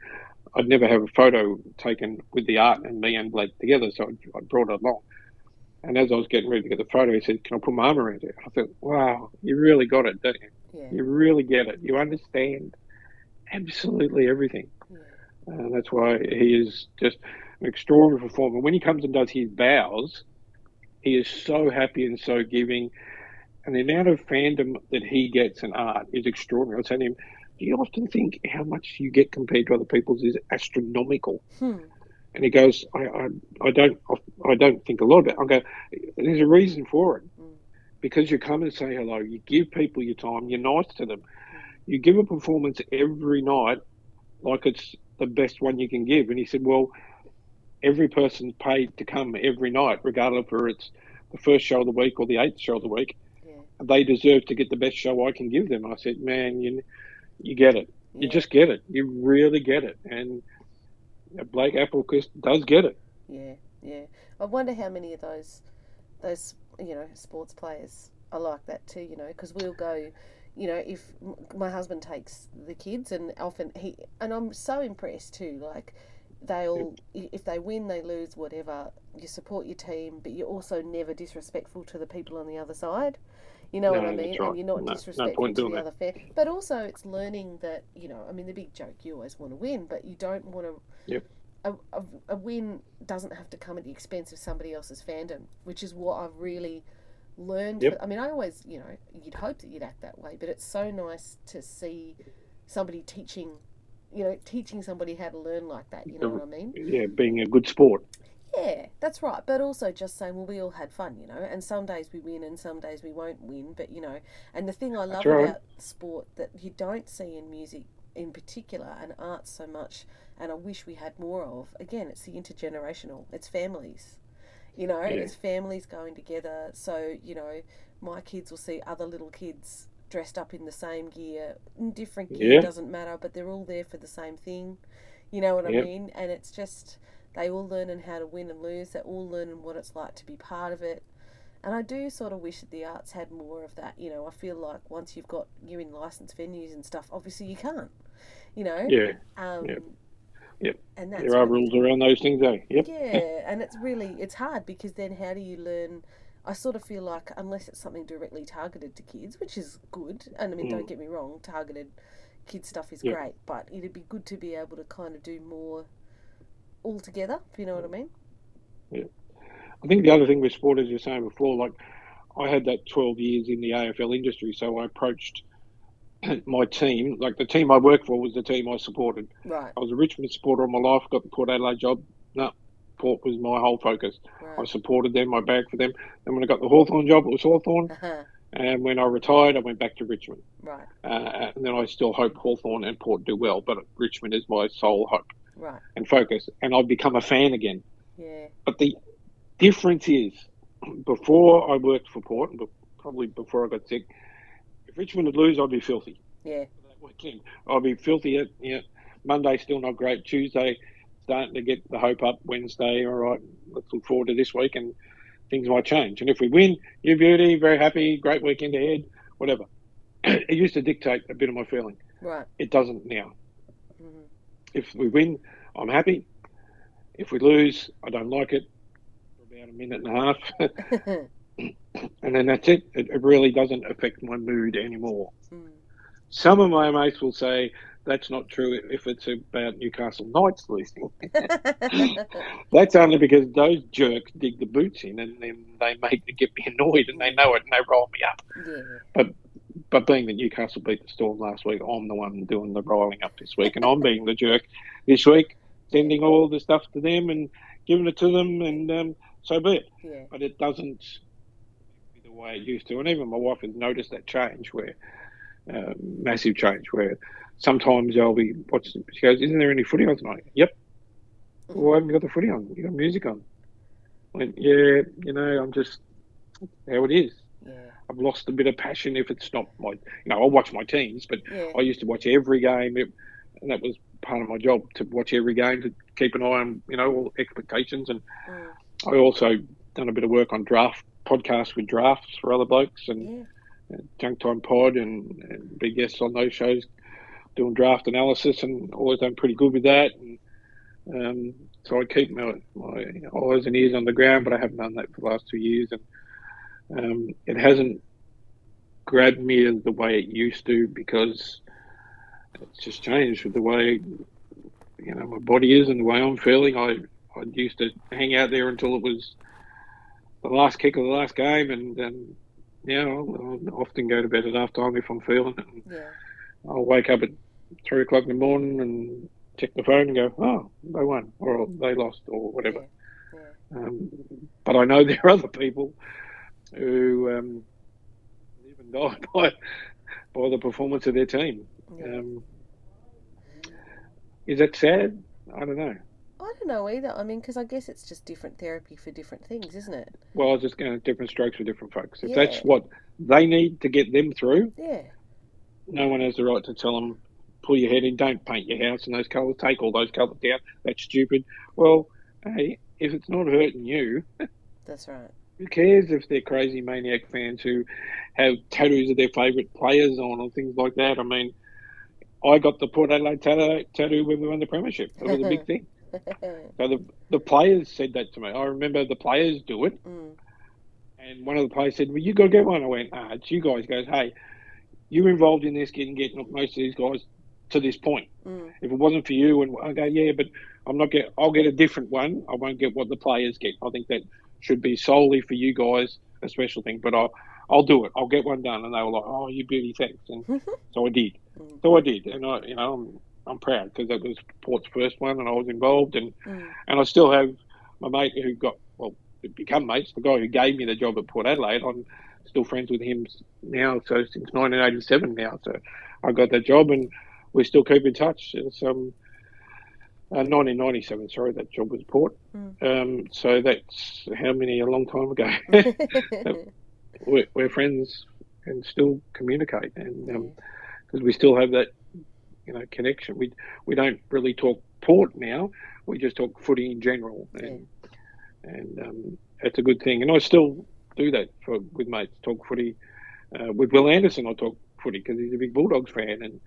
I'd never have a photo taken with the art and me and Blake together, so I, I brought it along. And as I was getting ready to get the photo, he said, "Can I put my arm around you?" I thought, "Wow, you really got it, don't you? Yeah. You really get it. You understand absolutely everything." yeah. And that's why he is just an extraordinary performer. When he comes and does his bows, he is so happy and so giving. And the amount of fandom that he gets in art is extraordinary. I was to him, you often think how much you get compared to other people's is astronomical? Hmm. And he goes, I, I, I don't I don't think a lot about it. I go, There's a reason for it. Mm. because you come and say hello, you give people your time, you're nice to them, you give a performance every night like it's the best one you can give. And he said, well, every person's paid to come every night, regardless of whether it's the first show of the week or the eighth show of the week. Yeah. They deserve to get the best show I can give them. I said, man, you, you get it. You just get it. You really get it. And Blake Appelqvist does get it. Yeah, yeah. I wonder how many of those, those you know, sports players are like that too. You know, because we'll go, you know, if my husband takes the kids, and often he and I'm so impressed too. Like they'll if they win, they lose, whatever. You support your team, but you're also never disrespectful to the people on the other side. You know no, what I mean? Right. And you're not no, disrespectful no to the other fair. But also, it's learning that you know. I mean, the big joke you always want to win, but you don't want to. Yep. A, a, a win doesn't have to come at the expense of somebody else's fandom, which is what I've really learned. Yep. I mean, I always, you know, you'd hope that you'd act that way, but it's so nice to see somebody teaching you know, teaching somebody how to learn like that. You know what I mean? Yeah, being a good sport. Yeah, that's right. But also just saying, well, we all had fun, you know, and some days we win and some days we won't win. But, you know, and the thing I love right. about sport that you don't see in music in particular and art so much, and I wish we had more of, again, it's the intergenerational, it's families. You know, Yeah. it's families going together. So, you know, my kids will see other little kids dressed up in the same gear, in different gear, Yeah. doesn't matter, but they're all there for the same thing. You know what I mean? And it's just they all learning how to win and lose. They're all learning what it's like to be part of it. And I do sort of wish that the arts had more of that. You know, I feel like once you've got you're in licensed venues and stuff, obviously you can't. You know. Yeah. Um, Yep. Yep. And that's There are rules around those things, eh? Yep. yeah, and it's really it's hard because then how do you learn? I sort of feel like unless it's something directly targeted to kids, which is good, and I mean don't get me wrong, targeted kid stuff is Mm. Yeah. great, but it'd be good to be able to kind of do more all together. If you know what I mean? Yeah. I think the other thing with sport, as you're saying before, like I had that 12 years in the AFL industry, so I approached my team, like the team I worked for was the team I supported. Right, I was a Richmond supporter all my life, got the Port Adelaide job. No, Port was my whole focus. Right. I supported them, I bagged for them. Then when I got the Hawthorn job, it was Hawthorn. Uh-huh. And when I retired, I went back to Richmond. Right, Uh, and then I still hope Hawthorn and Port do well, but Richmond is my sole hope right. and focus. And I've become a fan again. Yeah, But the difference is, before I worked for Port, but probably before I got sick, if Richmond would lose, I'd be filthy. yeah, weekend, I'd be filthy. At, you know, Monday still not great. Tuesday starting to get the hope up. Wednesday, all right, let's look forward to this week and things might change. And if we win, you beauty, very happy, great weekend ahead, whatever. it used to dictate a bit of my feeling. right. It doesn't now. If we win, I'm happy. If we lose, I don't like it for about a minute and a half. and then that's it. it. It really doesn't affect my mood anymore. mm. Some of my mates will say that's not true if it's about Newcastle Knights losing. That's only because those jerks dig the boots in and then they make me get me annoyed and they know it and they roll me up. yeah, But being that Newcastle beat the Storm last week, I'm the one doing the riling up this week, and I'm being the jerk this week, sending all the stuff to them and giving it to them, and um, so be it. yeah, But it doesn't be the way it used to, and even my wife has noticed that change, where uh, massive change, where sometimes I'll be watching. She goes, "Isn't there any footy on tonight?" Yep. Well, why haven't you got the footy on? You got music on. I went, yeah, you know, I'm just how it is. I've lost a bit of passion if it's not my, you know, I watch my teams, but yeah. I used to watch every game, it, and that was part of my job to watch every game to keep an eye on, you know, all expectations. And Mm. I also done a bit of work on draft podcasts with drafts for other blokes and yeah. Junk Time Pod and, and big guests on those shows doing draft analysis and always done pretty good with that. And, um, so I keep my, my eyes and ears on the ground, but I haven't done that for the last two years. And um, it hasn't grabbed me as the way it used to because it's just changed with the way you know my body is and the way I'm feeling. I I used to hang out there until it was the last kick of the last game, and then yeah, I'll, I'll often go to bed at half time if I'm feeling it. And yeah. I'll wake up at three o'clock in the morning and check the phone and go, oh, they won or they lost or whatever. Yeah, yeah. Um, but I know there are other people who um, and die by by the performance of their team. Yeah. Um, is that sad? I don't know. I don't know either. I mean, because I guess it's just different therapy for different things, isn't it? Well, I was just going to different strokes for different folks. If Yeah. that's what they need to get them through, Yeah. no one has the right to tell them, pull your head in, don't paint your house in those colours, take all those colours down. That's stupid. Well, hey, if it's not hurting you, That's right. Who cares if they're crazy maniac fans who have tattoos of their favourite players on or things like that? I mean, I got the Port Adelaide tattoo, tattoo when we won the premiership. It was a big thing. So the the players said that to me. I remember the players do it, mm. and one of the players said, "Well, you got to get one." I went, "Ah, it's you guys." He Goes, "Hey, you're involved in this, getting getting most of these guys to this point. Mm. If it wasn't for you, and I go, yeah, but I'm not get. I'll get a different one. I won't get what the players get. I think that should be solely for you guys, a special thing. But I'll I'll do it. I'll get one done." And they were like, "Oh, you beauty, thanks." And so I did. So I did, and I, you know, I'm I'm proud because that was Port's first one, and I was involved, and Mm. and I still have my mate who got well become mates. The guy who gave me the job at Port Adelaide, I'm still friends with him now. So since 1987 now, so I got that job, and we still keep in touch. It's um. Uh, 1997, sorry, that job was Port. Mm. Um, so that's how many? A long time ago. we're, we're friends and still communicate, and um, because we still have that, you know, connection. We we don't really talk port now. We just talk footy in general, and and um, it's a good thing. And I still do that for with mates. Talk footy uh, with Will Anderson. I talk footy because he's a big Bulldogs fan, and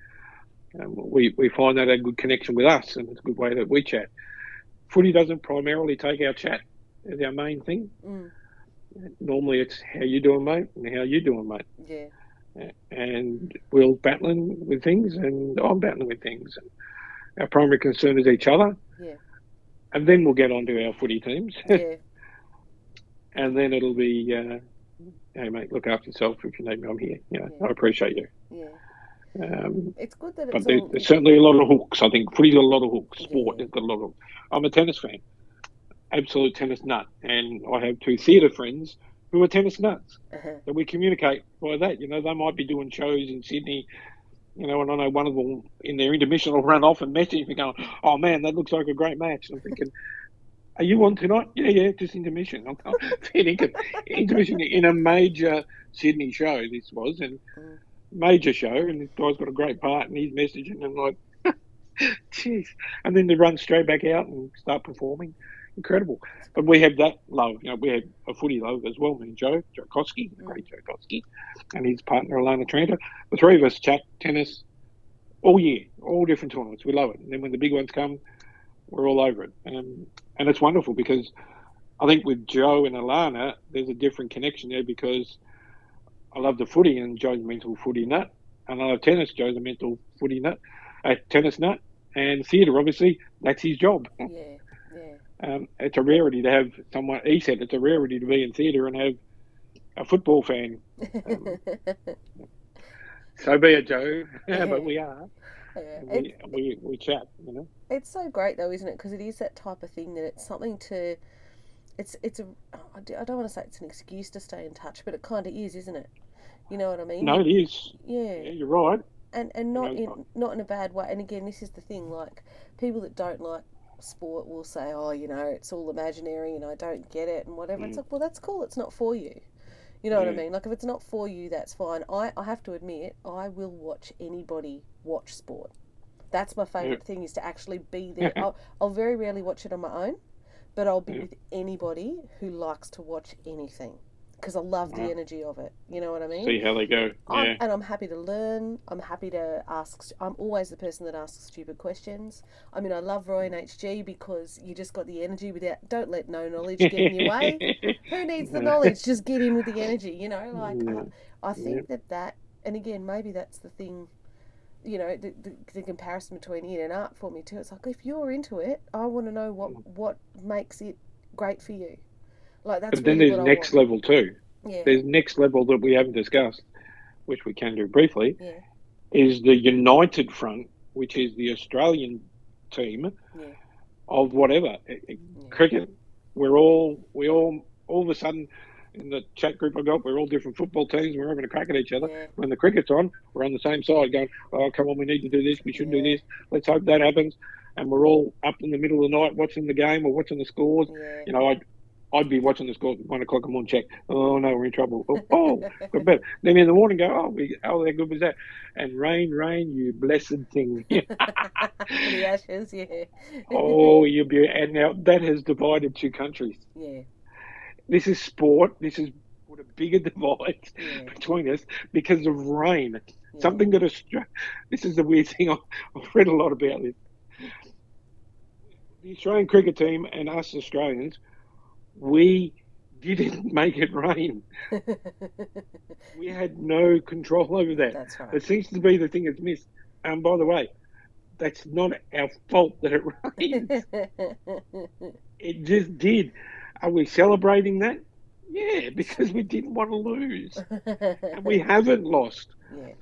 um, we we find that a good connection with us, and it's a good way that we chat. Footy doesn't primarily take our chat as our main thing. Mm. Normally, it's how you doing, mate, and how you doing, mate Yeah. and Will's battling with things, and I'm battling with things. Our primary concern is each other, Yeah. and then we'll get on to our footy teams, Yeah. and then it'll be, uh, hey mate, look after yourself. If you need me, I'm here. You know, Yeah. I appreciate you. Yeah. Um, It's good that but it's there, all. there's certainly a lot of hooks. I think footy's got a lot of hooks. Sport has got a lot of. I'm a tennis fan, absolute tennis nut, and I have two theatre friends who are tennis nuts. Uh-huh. that we communicate by that. You know, they might be doing shows in Sydney, you know, and I know one of them in their intermission will run off and message me going, "Oh man, that looks like a great match." And I'm thinking, "Are you on tonight?" Yeah, yeah, just intermission. I'm thinking intermission in a major Sydney show. This was and Mm. Major show, and this guy's got a great part, and he's messaging, and I'm like, jeez, and then to run straight back out and start performing. Incredible, but we have that love. You know, we have a footy love as well. Me and Joe, Joe Koski, the great Joe Koski, and his partner Alana Trenta. The three of us chat tennis all year, all different tournaments. We love it. And then when the big ones come, we're all over it. And and it's wonderful because I think with Joe and Alana, there's a different connection there because I love the footy and Joe's a mental footy nut, and I love tennis. Joe's a mental footy nut, a tennis nut, and theatre. Obviously, that's his job. Yeah. Yeah. Um, it's a rarity to have someone. He said it's a rarity to be in theatre and have a football fan. So be it, Joe. but we are. Yeah. It, We, we, we chat, you know. it's so great though, isn't it? Because it is that type of thing that it's something to. It's it's a. I don't want to say it's an excuse to stay in touch, but it kind of is, isn't it? You know what I mean? No, it is. Yeah. Yeah, you're right. and and not know, in not in a bad way. And again, this is the thing: like people that don't like sport will say, "Oh, you know, it's all imaginary, and I don't get it, and whatever." It's Mm. like, well, that's cool. It's not for you. You know what I mean? Like if it's not for you, that's fine. I I have to admit, I will watch anybody watch sport. That's my favorite thing is to actually be there. I'll, I'll very rarely watch it on my own, but I'll be Yeah. with anybody who likes to watch anything because I love the energy of it. You know what I mean? See how they go. I'm, Yeah. and I'm happy to learn. I'm happy to ask. I'm always the person that asks stupid questions. I mean, I love Roy and HG because you just got the energy without. Don't let no knowledge get in your way. Who needs the knowledge? Just get in with the energy. You know, like um, Yeah. I, I think that that, and again, maybe that's the thing. You know, the, the, the comparison between in and art for me too. It's like if you're into it, I want to know what mm. what makes it great for you. Like that's But then really there's next level too. Yeah, There's next level that we haven't discussed, which we can do briefly, yeah, is the United Front, which is the Australian team yeah, of whatever eh, eh, yeah. cricket. We're all we all all of a sudden in the chat group I got, we're all different football teams. We're having a crack at each other. Yeah. When the cricket's on, we're on the same side, going, "Oh, come on, we need to do this. We should do this. Let's hope that happens." And we're all up in the middle of the night watching the game or watching the scores. Yeah. You know, I'd I'd be watching the score at one o'clock in the morning. Check. Oh no, we're in trouble. Oh, oh got better. Then in the morning, go. Oh, we, oh, how good was that? And rain, rain, you blessed thing. the ashes, yeah. oh, you'll be. And now that has divided two countries. yeah, This is sport. This is put a bigger divide yeah, between us because of rain. yeah. Something got Australia. This is the weird thing. I've read a lot about this. The Australian cricket team and us Australians, we didn't make it rain. We had no control over that. That's right. It seems to be the thing that's missed. And by the way, that's not our fault that it rains. it just did. Are we celebrating that? Yeah, because we didn't want to lose. And we haven't lost. yeah,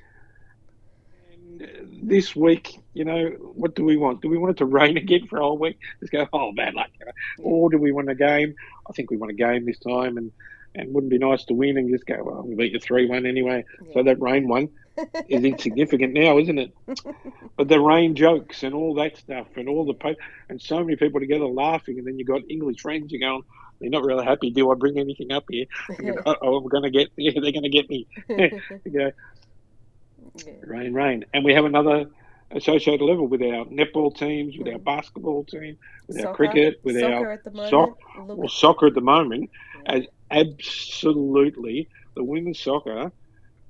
this week, you know, what do we want? Do we want it to rain again for a whole week? Just go, oh, bad luck. Or do we want a game? I think we want a game this time, and and wouldn't it be nice to win and just go, well, we beat you three one anyway. So that rain one is insignificant now, isn't it? But the rain jokes and all that stuff, and all the po- and so many people together laughing, and then you've got English friends. You're going, they're not really happy. Do I bring anything up here? oh, I'm going to get, yeah, they're going to get me. you go, yeah. rain, rain. And we have another associated level with our netball teams, with our basketball team, with our cricket, with soccer our at the moment. soc- well, soccer at the moment. Yeah. As absolutely, the women's soccer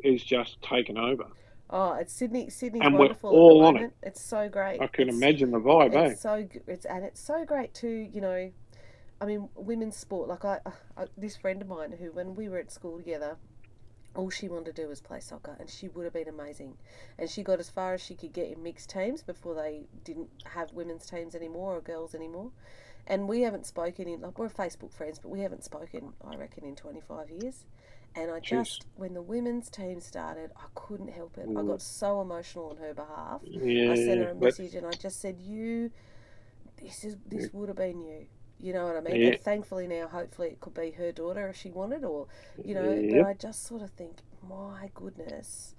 is just taken over. oh, it's Sydney. Sydney's And we're wonderful all on it. It's so great. I can It's- imagine the vibe, eh? So it's and it's so great too. You know, I mean, women's sport. Like I, I, this friend of mine who, when we were at school together, all she wanted to do was play soccer, and she would have been amazing. And she got as far as she could get in mixed teams before they didn't have women's teams anymore or girls anymore. And we haven't spoken in like we're Facebook friends, but we haven't spoken, I reckon, in twenty five years. And I just, when the women's team started, I couldn't help it. I Mm. got so emotional on her behalf. Yeah, I sent her a message and I just said, "You, this is this would have been you." You know what I mean? Yeah. And thankfully now, hopefully, it could be her daughter if she wanted, or you know. Yep. But I just sort of think, my goodness,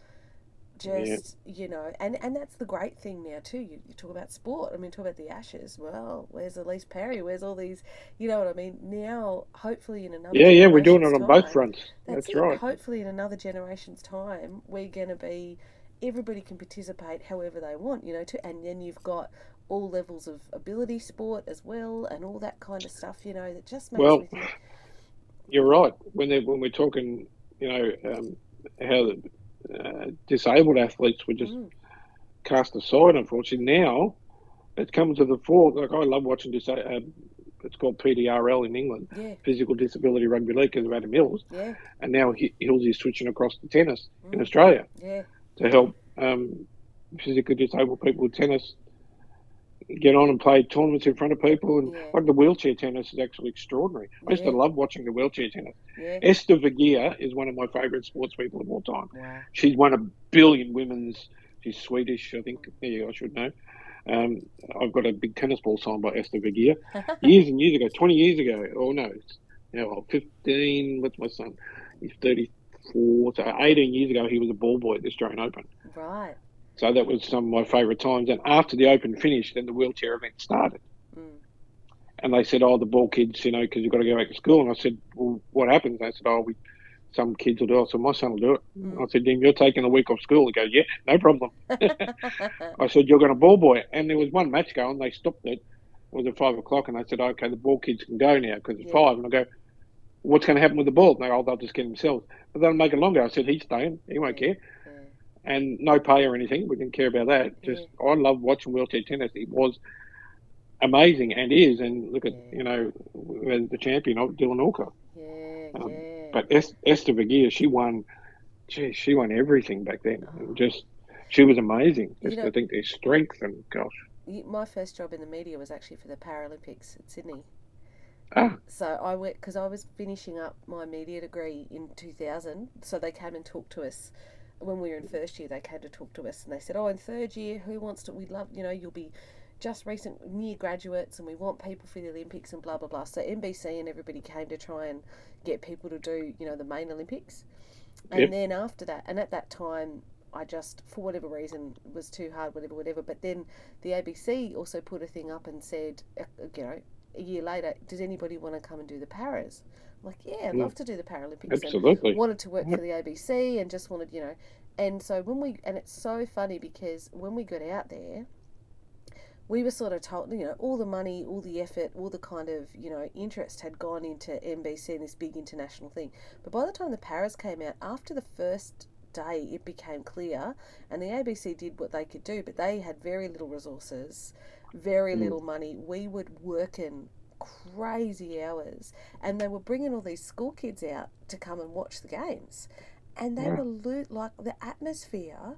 just you know, and and that's the great thing now too. You, you talk about sport. I mean, talk about the Ashes. Well, where's Ellyse Perry? Where's all these? You know what I mean? Now, hopefully, in another yeah, yeah, we're doing it on both fronts. that's, That's, right. Hopefully, in another generation's time, we're going to be everybody can participate however they want, you know. To and then you've got all levels of ability sport as well, and all that kind of stuff, you know. That just makes Well, me think. You're right. When they, when we're talking, you know, um, how the uh, disabled athletes were just Mm, cast aside. Unfortunately, now it's come to the fore. Like I love watching this. Uh, it's called PDRL in England, yeah, Physical Disability Rugby League, because of Adam Hills, yeah, and now Hi- Hills is switching across to tennis in Mm. Australia yeah, to help um, physically disabled people with tennis get on and play tournaments in front of people. And Yeah. like the wheelchair tennis is actually extraordinary. I used Yeah. to love watching the wheelchair tennis. yeah. Esther Vergeer is one of my favourite sports people of all time. Wow. She's won a billion women's. She's Swedish, I think. Yeah, I should know. Um, I've got a big tennis ball signed by Esther Vergeer years and years ago, 20 years ago. Oh no, it's now 15. What's my son? He's 34. So 18 years ago, he was a ball boy at the Australian Open. right. So that was some of my favourite times. And after the Open finished, then the wheelchair event started. Mm. And they said, "Oh, the ball kids, you know, because you've got to go back to school." And I said, "Well, what happens?" They said, "Oh, we, some kids will do it." So my son will do it. Mm. I said, "Dean, you're taking a week off school." He goes, "Yeah, no problem." I said, "You're going to ball boy," and there was one match going. They stopped it. It was at five o'clock, and they said, "Okay, the ball kids can go now because it's Yeah. five. And I go, "What's going to happen with the ball?" And they go, "Oh, they'll just get themselves." But they'll make it longer. I said, "He's staying. He won't Yeah. care." Yeah. And no pay or anything. We didn't care about that. Just I love watching wheelchair tennis. It was amazing and is. And look at Yeah. you know the champion, of Dylan Alcott. Yeah, Um, yeah. But Es- Esther Vergeer, she won. Gee, she won everything back then. And Just she was amazing. You Just know- I think their strength and gosh. My first job in the media was actually for the Paralympics in Sydney. Ah, So I went because I was finishing up my media degree in 2000. So they came and talked to us when we were in first year. They came to talk to us and they said, "Oh, in third year, who wants to? We'd love, you know, you'll be just recent near graduates and we want people for the Olympics and blah blah blah. So NBC and everybody came to try and get people to do you know the main Olympics, and Yep. then after that, and at that time. I just, for whatever reason, was too hard, whatever, whatever. But then the ABC also put a thing up and said, uh, you know, a year later, does anybody want to come and do the Paras? Like, yeah, I'd Yeah. love to do the Paralympics. Absolutely. wanted to work for the ABC and just wanted, you know. And so when we, and it's so funny because when we got out there, we were sort of told, you know, all the money, all the effort, all the kind of, you know, interest had gone into NBC and this big international thing. But by the time the Paras came out, after the first day, it became clear, and the ABC did what they could do, but they had very little resources, very Mm. little money. We would work in crazy hours, and they were bringing all these school kids out to come and watch the games, and they Yeah. were lo- like the atmosphere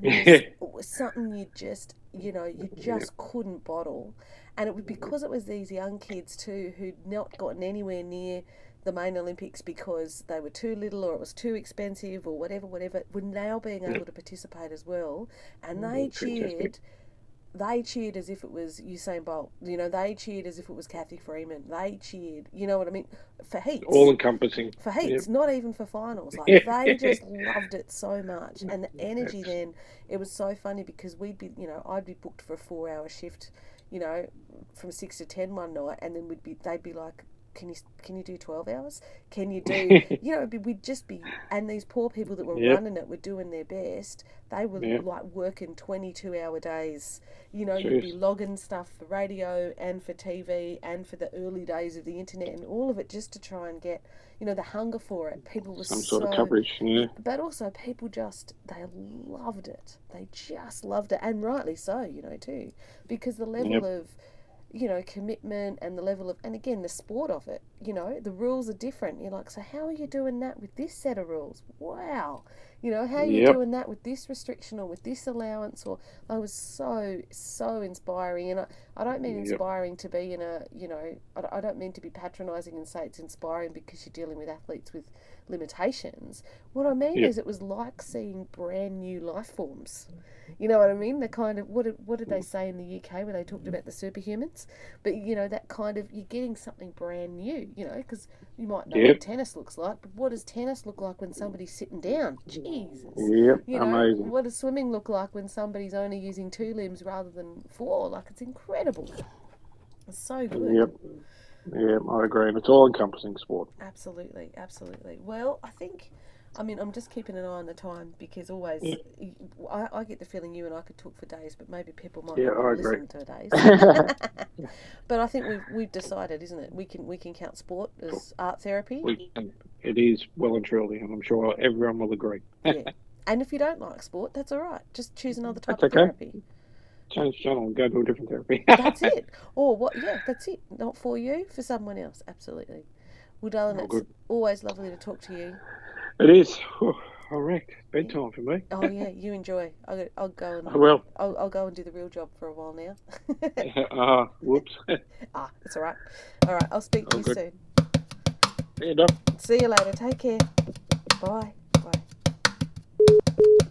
Yeah. was, was something you just you know you just couldn't bottle and it was because it was these young kids too who'd not gotten anywhere near the main olympics because they were too little or it was too expensive or whatever whatever were now being able to participate as well and they Mm, fantastic. cheered they cheered as if it was Usain Bolt. You know, they cheered as if it was Cathy Freeman. They cheered, you know what I mean, for heats All encompassing. for heats, not even for finals. Like they just loved it so much, and the energy then it was so funny because we'd be, you know, I'd be booked for a four-hour shift, you know, from six to ten one night, and then we'd be, they'd be like, "Can you can you do twelve hours? Can you do, you know, be, we'd just be, and these poor people that were Yep. running it were doing their best. They were Yep. like working twenty-two-hour days. You know, you'd be logging stuff for radio and for TV and for the early days of the internet and all of it just to try and get, you know, the hunger for it. People were Some so sort of coverage. Yeah. but also people just they loved it they just loved it and rightly so you know too because the level Yep. of you know commitment and the level of and again the sport of it you know the rules are different. You're like so how are you doing that with this set of rules? Wow. You know how are you Yep. doing that with this restriction or with this allowance? Or i was so so inspiring. And i, I don't mean Yep. inspiring to be in a you know I, I don't mean to be patronizing and say it's inspiring because you're dealing with athletes with limitations what i mean Yep. is it was like seeing brand new life forms you know what I mean? The kind of what did, what did they say in the UK where they talked about the superhumans? But you know that kind of you're getting something brand new. You know because you might know Yep. what tennis looks like, but what does tennis look like when somebody's sitting down? Jesus. Yep. You know, Amazing. what does swimming look like when somebody's only using two limbs rather than four? Like it's incredible. It's so good. Yep. Yeah, I agree. And it's all encompassing sport. Absolutely, absolutely. Well, I think, I mean, I'm just keeping an eye on the time because always, Yeah. I, I get the feeling you and I could talk for days, but maybe people might Yeah, not I want to agree. listen to days. but I think we've we've decided, isn't it? We can we can count sport as art therapy. We can, it is well and truly, and I'm sure everyone will agree. yeah. And if you don't like sport, that's all right. Just choose another type That's of okay. therapy. Change channel and go to a different therapy. That's it. Or what? Yeah, that's it. Not for you, for someone else. Absolutely. Well, darling, Oh, it's good. always lovely to talk to you. It is. Whew, all right. Bedtime for me. Oh yeah, you enjoy. I'll, go- I'll go and I will. I'll, I'll go and do the real job for a while now. Ah, whoops. ah, it's all right. All right, I'll speak to Oh, you good. soon. Yeah, Doc. See you later. Take care. Bye. Bye.